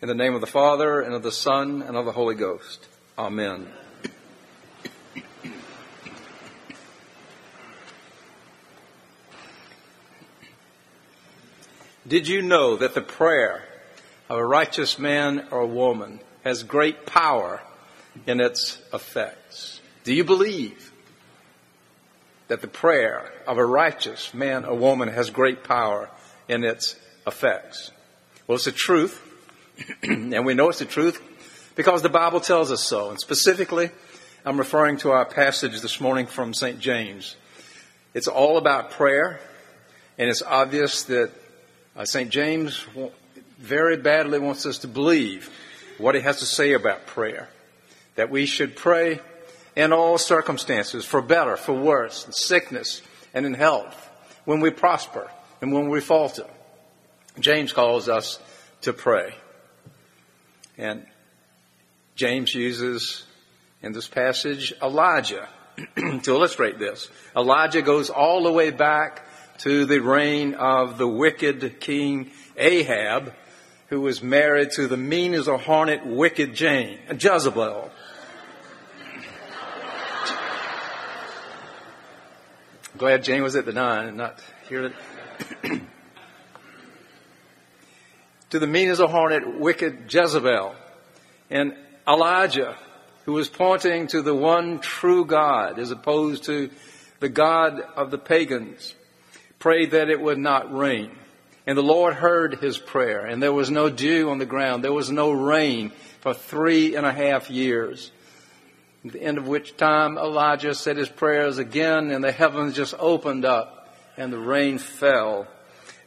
In the name of the Father, and of the Son, and of the Holy Ghost. Amen. Did you know that the prayer of a righteous man or woman has great power in its effects? Do you believe that the prayer of a righteous man or woman has great power in its effects? Well, it's the truth, and we know it's the truth because the Bible tells us so. And specifically, I'm referring to our passage this morning from St. James. It's all about prayer, and it's obvious that uh, St. James very badly wants us to believe what he has to say about prayer. That we should pray in all circumstances, for better, for worse, in sickness and in health, when we prosper and when we falter. James calls us to pray. And James uses in this passage Elijah to illustrate this. Elijah goes all the way back to the reign of the wicked king Ahab, who was married to the mean as a hornet, wicked Jane, Jezebel. Glad Jane was at the nine and not here. to the mean as a hornet, wicked Jezebel. And Elijah, who was pointing to the one true God as opposed to the God of the pagans, prayed that it would not rain. And the Lord heard his prayer, and there was no dew on the ground. There was no rain for three and a half years. At the end of which time Elijah said his prayers again, and the heavens just opened up, and the rain fell,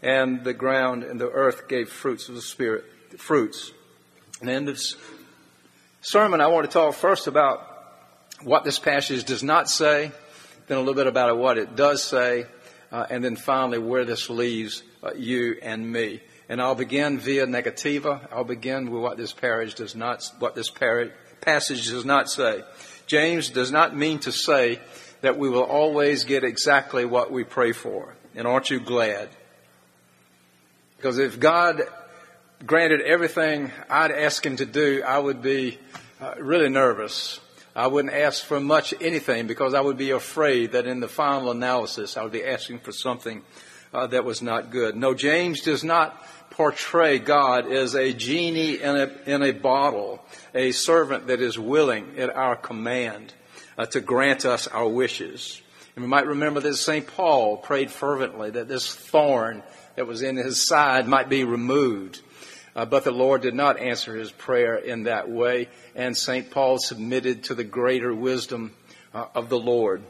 and the ground and the earth gave fruits of the Spirit, fruits. And in this sermon, I want to talk first about what this passage does not say, then a little bit about what it does say, uh, and then finally where this leaves uh, you and me. And I'll begin via negativa. I'll begin with what this passage does not, what this passage does not say. James does not mean to say that we will always get exactly what we pray for. And aren't you glad? Because if God granted everything I'd ask him to do, I would be uh, really nervous. I wouldn't ask for much anything because I would be afraid that in the final analysis I would be asking for something uh, that was not good. No, James does not portray God as a genie in a, in a bottle, a servant that is willing at our command uh, to grant us our wishes. And we might remember that St. Paul prayed fervently that this thorn that was in his side might be removed. Uh, but the Lord did not answer his prayer in that way, and St. Paul submitted to the greater wisdom uh, of the Lord.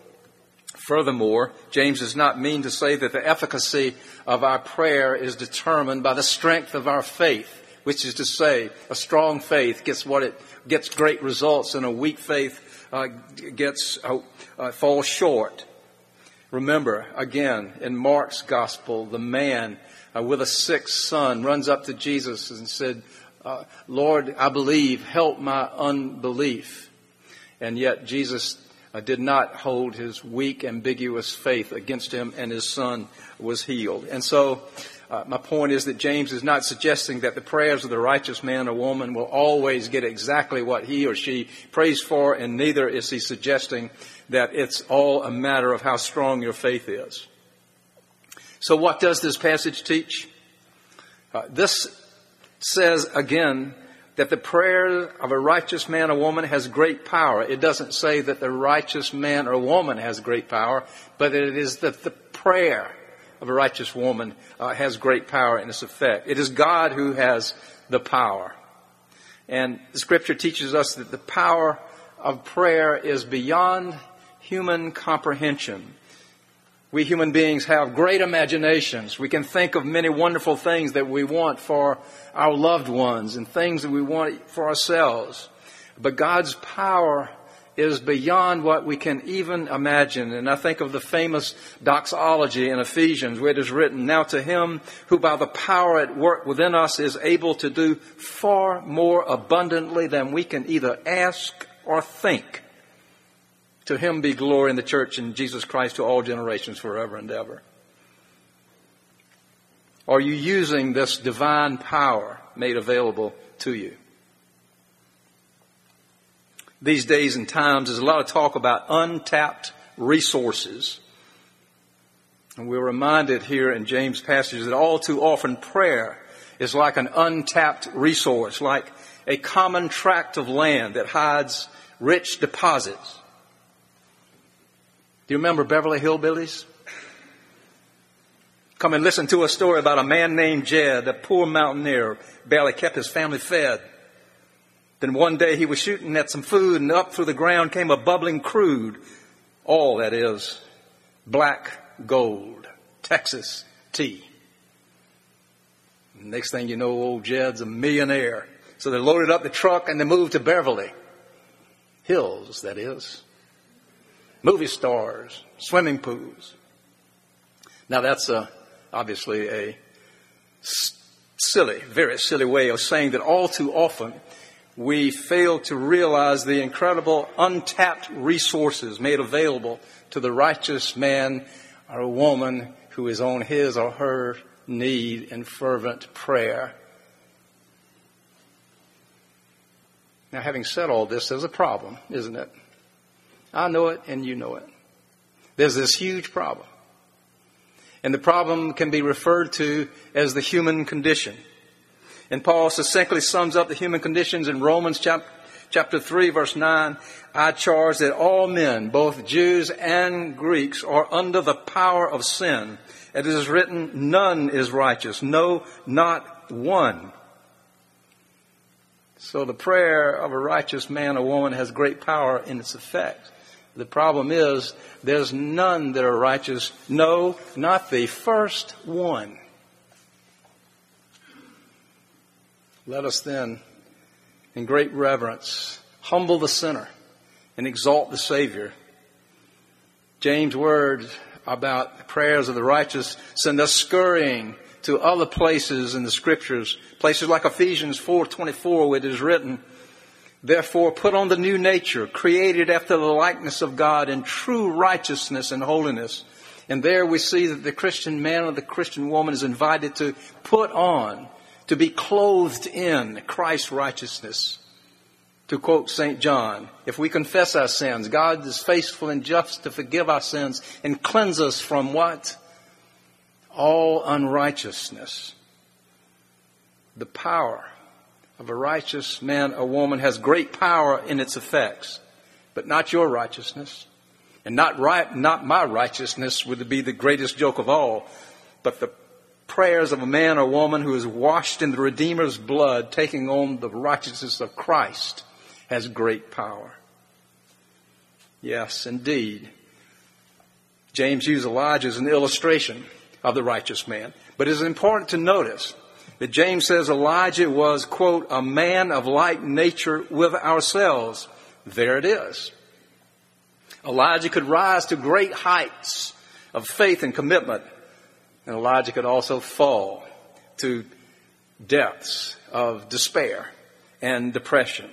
Furthermore, James does not mean to say that the efficacy of our prayer is determined by the strength of our faith, which is to say, a strong faith gets what it gets great results, and a weak faith uh, gets uh, uh, falls short. Remember, again, in Mark's gospel, the man uh, with a sick son runs up to Jesus and said, uh, Lord, I believe, help my unbelief. And yet Jesus uh, did not hold his weak, ambiguous faith against him, and his son was healed. And so, uh, my point is that James is not suggesting that the prayers of the righteous man or woman will always get exactly what he or she prays for, and neither is he suggesting that it's all a matter of how strong your faith is. So, what does this passage teach? Uh, this says again that the prayer of a righteous man or woman has great power. It doesn't say that the righteous man or woman has great power, but it is that the prayer of a righteous woman uh, has great power in its effect. It is God who has the power. And scripture teaches us that the power of prayer is beyond human comprehension. We human beings have great imaginations. We can think of many wonderful things that we want for our loved ones and things that we want for ourselves. But God's power is beyond what we can even imagine. And I think of the famous doxology in Ephesians where it is written, Now to him who by the power at work within us is able to do far more abundantly than we can either ask or think to him be glory in the church and Jesus Christ to all generations forever and ever. Are you using this divine power made available to you. These days and times, there's a lot of talk about untapped resources. And we're reminded here in James' passage that all too often prayer is like an untapped resource, like a common tract of land that hides rich deposits. Do you remember Beverly Hillbillies? Come and listen to a story about a man named Jed, a poor mountaineer, barely kept his family fed. Then one day he was shooting at some food and up through the ground came a bubbling crude, all that is, black gold, Texas tea. Next thing you know, old Jed's a millionaire. So they loaded up the truck and they moved to Beverly Hills, that is. Movie stars, swimming pools. Now that's a obviously a silly, very silly way of saying that all too often we fail to realize the incredible untapped resources made available to the righteous man or woman who is on his or her need in fervent prayer. Now, having said all this, there's a problem, isn't it? I know it and you know it. There's this huge problem. And the problem can be referred to as the human condition. And Paul succinctly sums up the human conditions in Romans chapter, chapter 3 verse 9. I charge that all men, both Jews and Greeks, are under the power of sin. It is written, none is righteous. No, not one. So the prayer of a righteous man or woman has great power in its effect. The problem is there's none that are righteous. No, not the first one. Let us then, in great reverence, humble the sinner and exalt the Savior. James' words about the prayers of the righteous send us scurrying to other places in the scriptures, places like Ephesians 4:24 where it is written, Therefore, put on the new nature, created after the likeness of God in true righteousness and holiness. And there we see that the Christian man or the Christian woman is invited to put on, to be clothed in Christ's righteousness. To quote St. John, if we confess our sins, God is faithful and just to forgive our sins and cleanse us from what? All unrighteousness. The power of a righteous man or woman has great power in its effects, but not your righteousness. And not right, not my righteousness would be the greatest joke of all, but the prayers of a man or woman who is washed in the Redeemer's blood, taking on the righteousness of Christ, has great power. Yes, indeed. James used Elijah as an illustration of the righteous man. But it is important to notice that James says Elijah was, quote, a man of like nature with ourselves. There it is. Elijah could rise to great heights of faith and commitment, and Elijah could also fall to depths of despair and depression.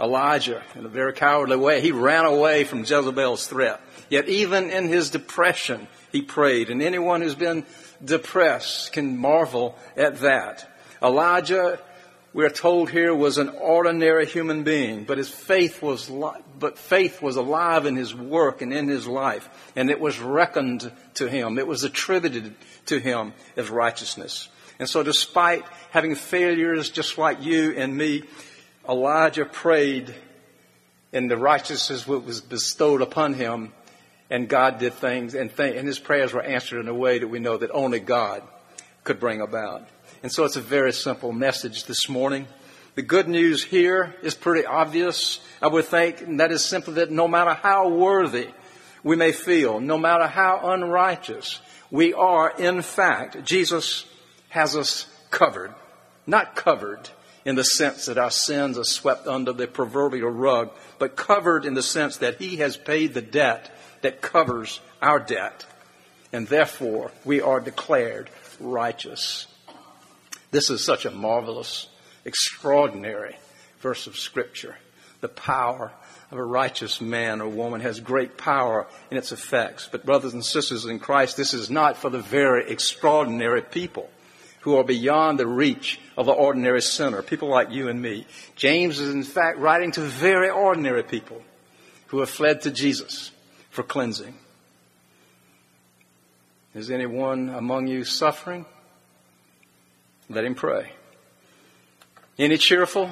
Elijah, in a very cowardly way, he ran away from Jezebel's threat. Yet even in his depression, he prayed. And anyone who's been depressed can marvel at that. Elijah, we're told here, was an ordinary human being, but his faith was, li- but faith was alive in his work and in his life, and it was reckoned to him. It was attributed to him as righteousness. And so despite having failures just like you and me, Elijah prayed and the righteousness was bestowed upon him and God did things, and, th- and his prayers were answered in a way that we know that only God could bring about. And so it's a very simple message this morning. The good news here is pretty obvious, I would think, and that is simply that no matter how worthy we may feel, no matter how unrighteous, we are, in fact, Jesus has us covered. Not covered in the sense that our sins are swept under the proverbial rug, but covered in the sense that He has paid the debt that covers our debt, and therefore we are declared righteous. This is such a marvelous, extraordinary verse of Scripture. The power of a righteous man or woman has great power in its effects. But, brothers and sisters in Christ, this is not for the very extraordinary people. Who are beyond the reach of the ordinary sinner, people like you and me. James is in fact writing to very ordinary people who have fled to Jesus for cleansing. Is anyone among you suffering? Let him pray. Any cheerful?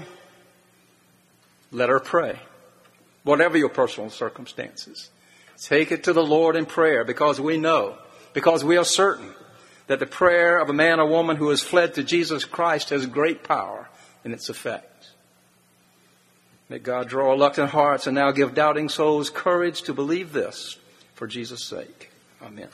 Let her pray. Whatever your personal circumstances. Take it to the Lord in prayer because we know, because we are certain that the prayer of a man or woman who has fled to Jesus Christ has great power in its effect. May God draw reluctant hearts and now give doubting souls courage to believe this for Jesus' sake. Amen.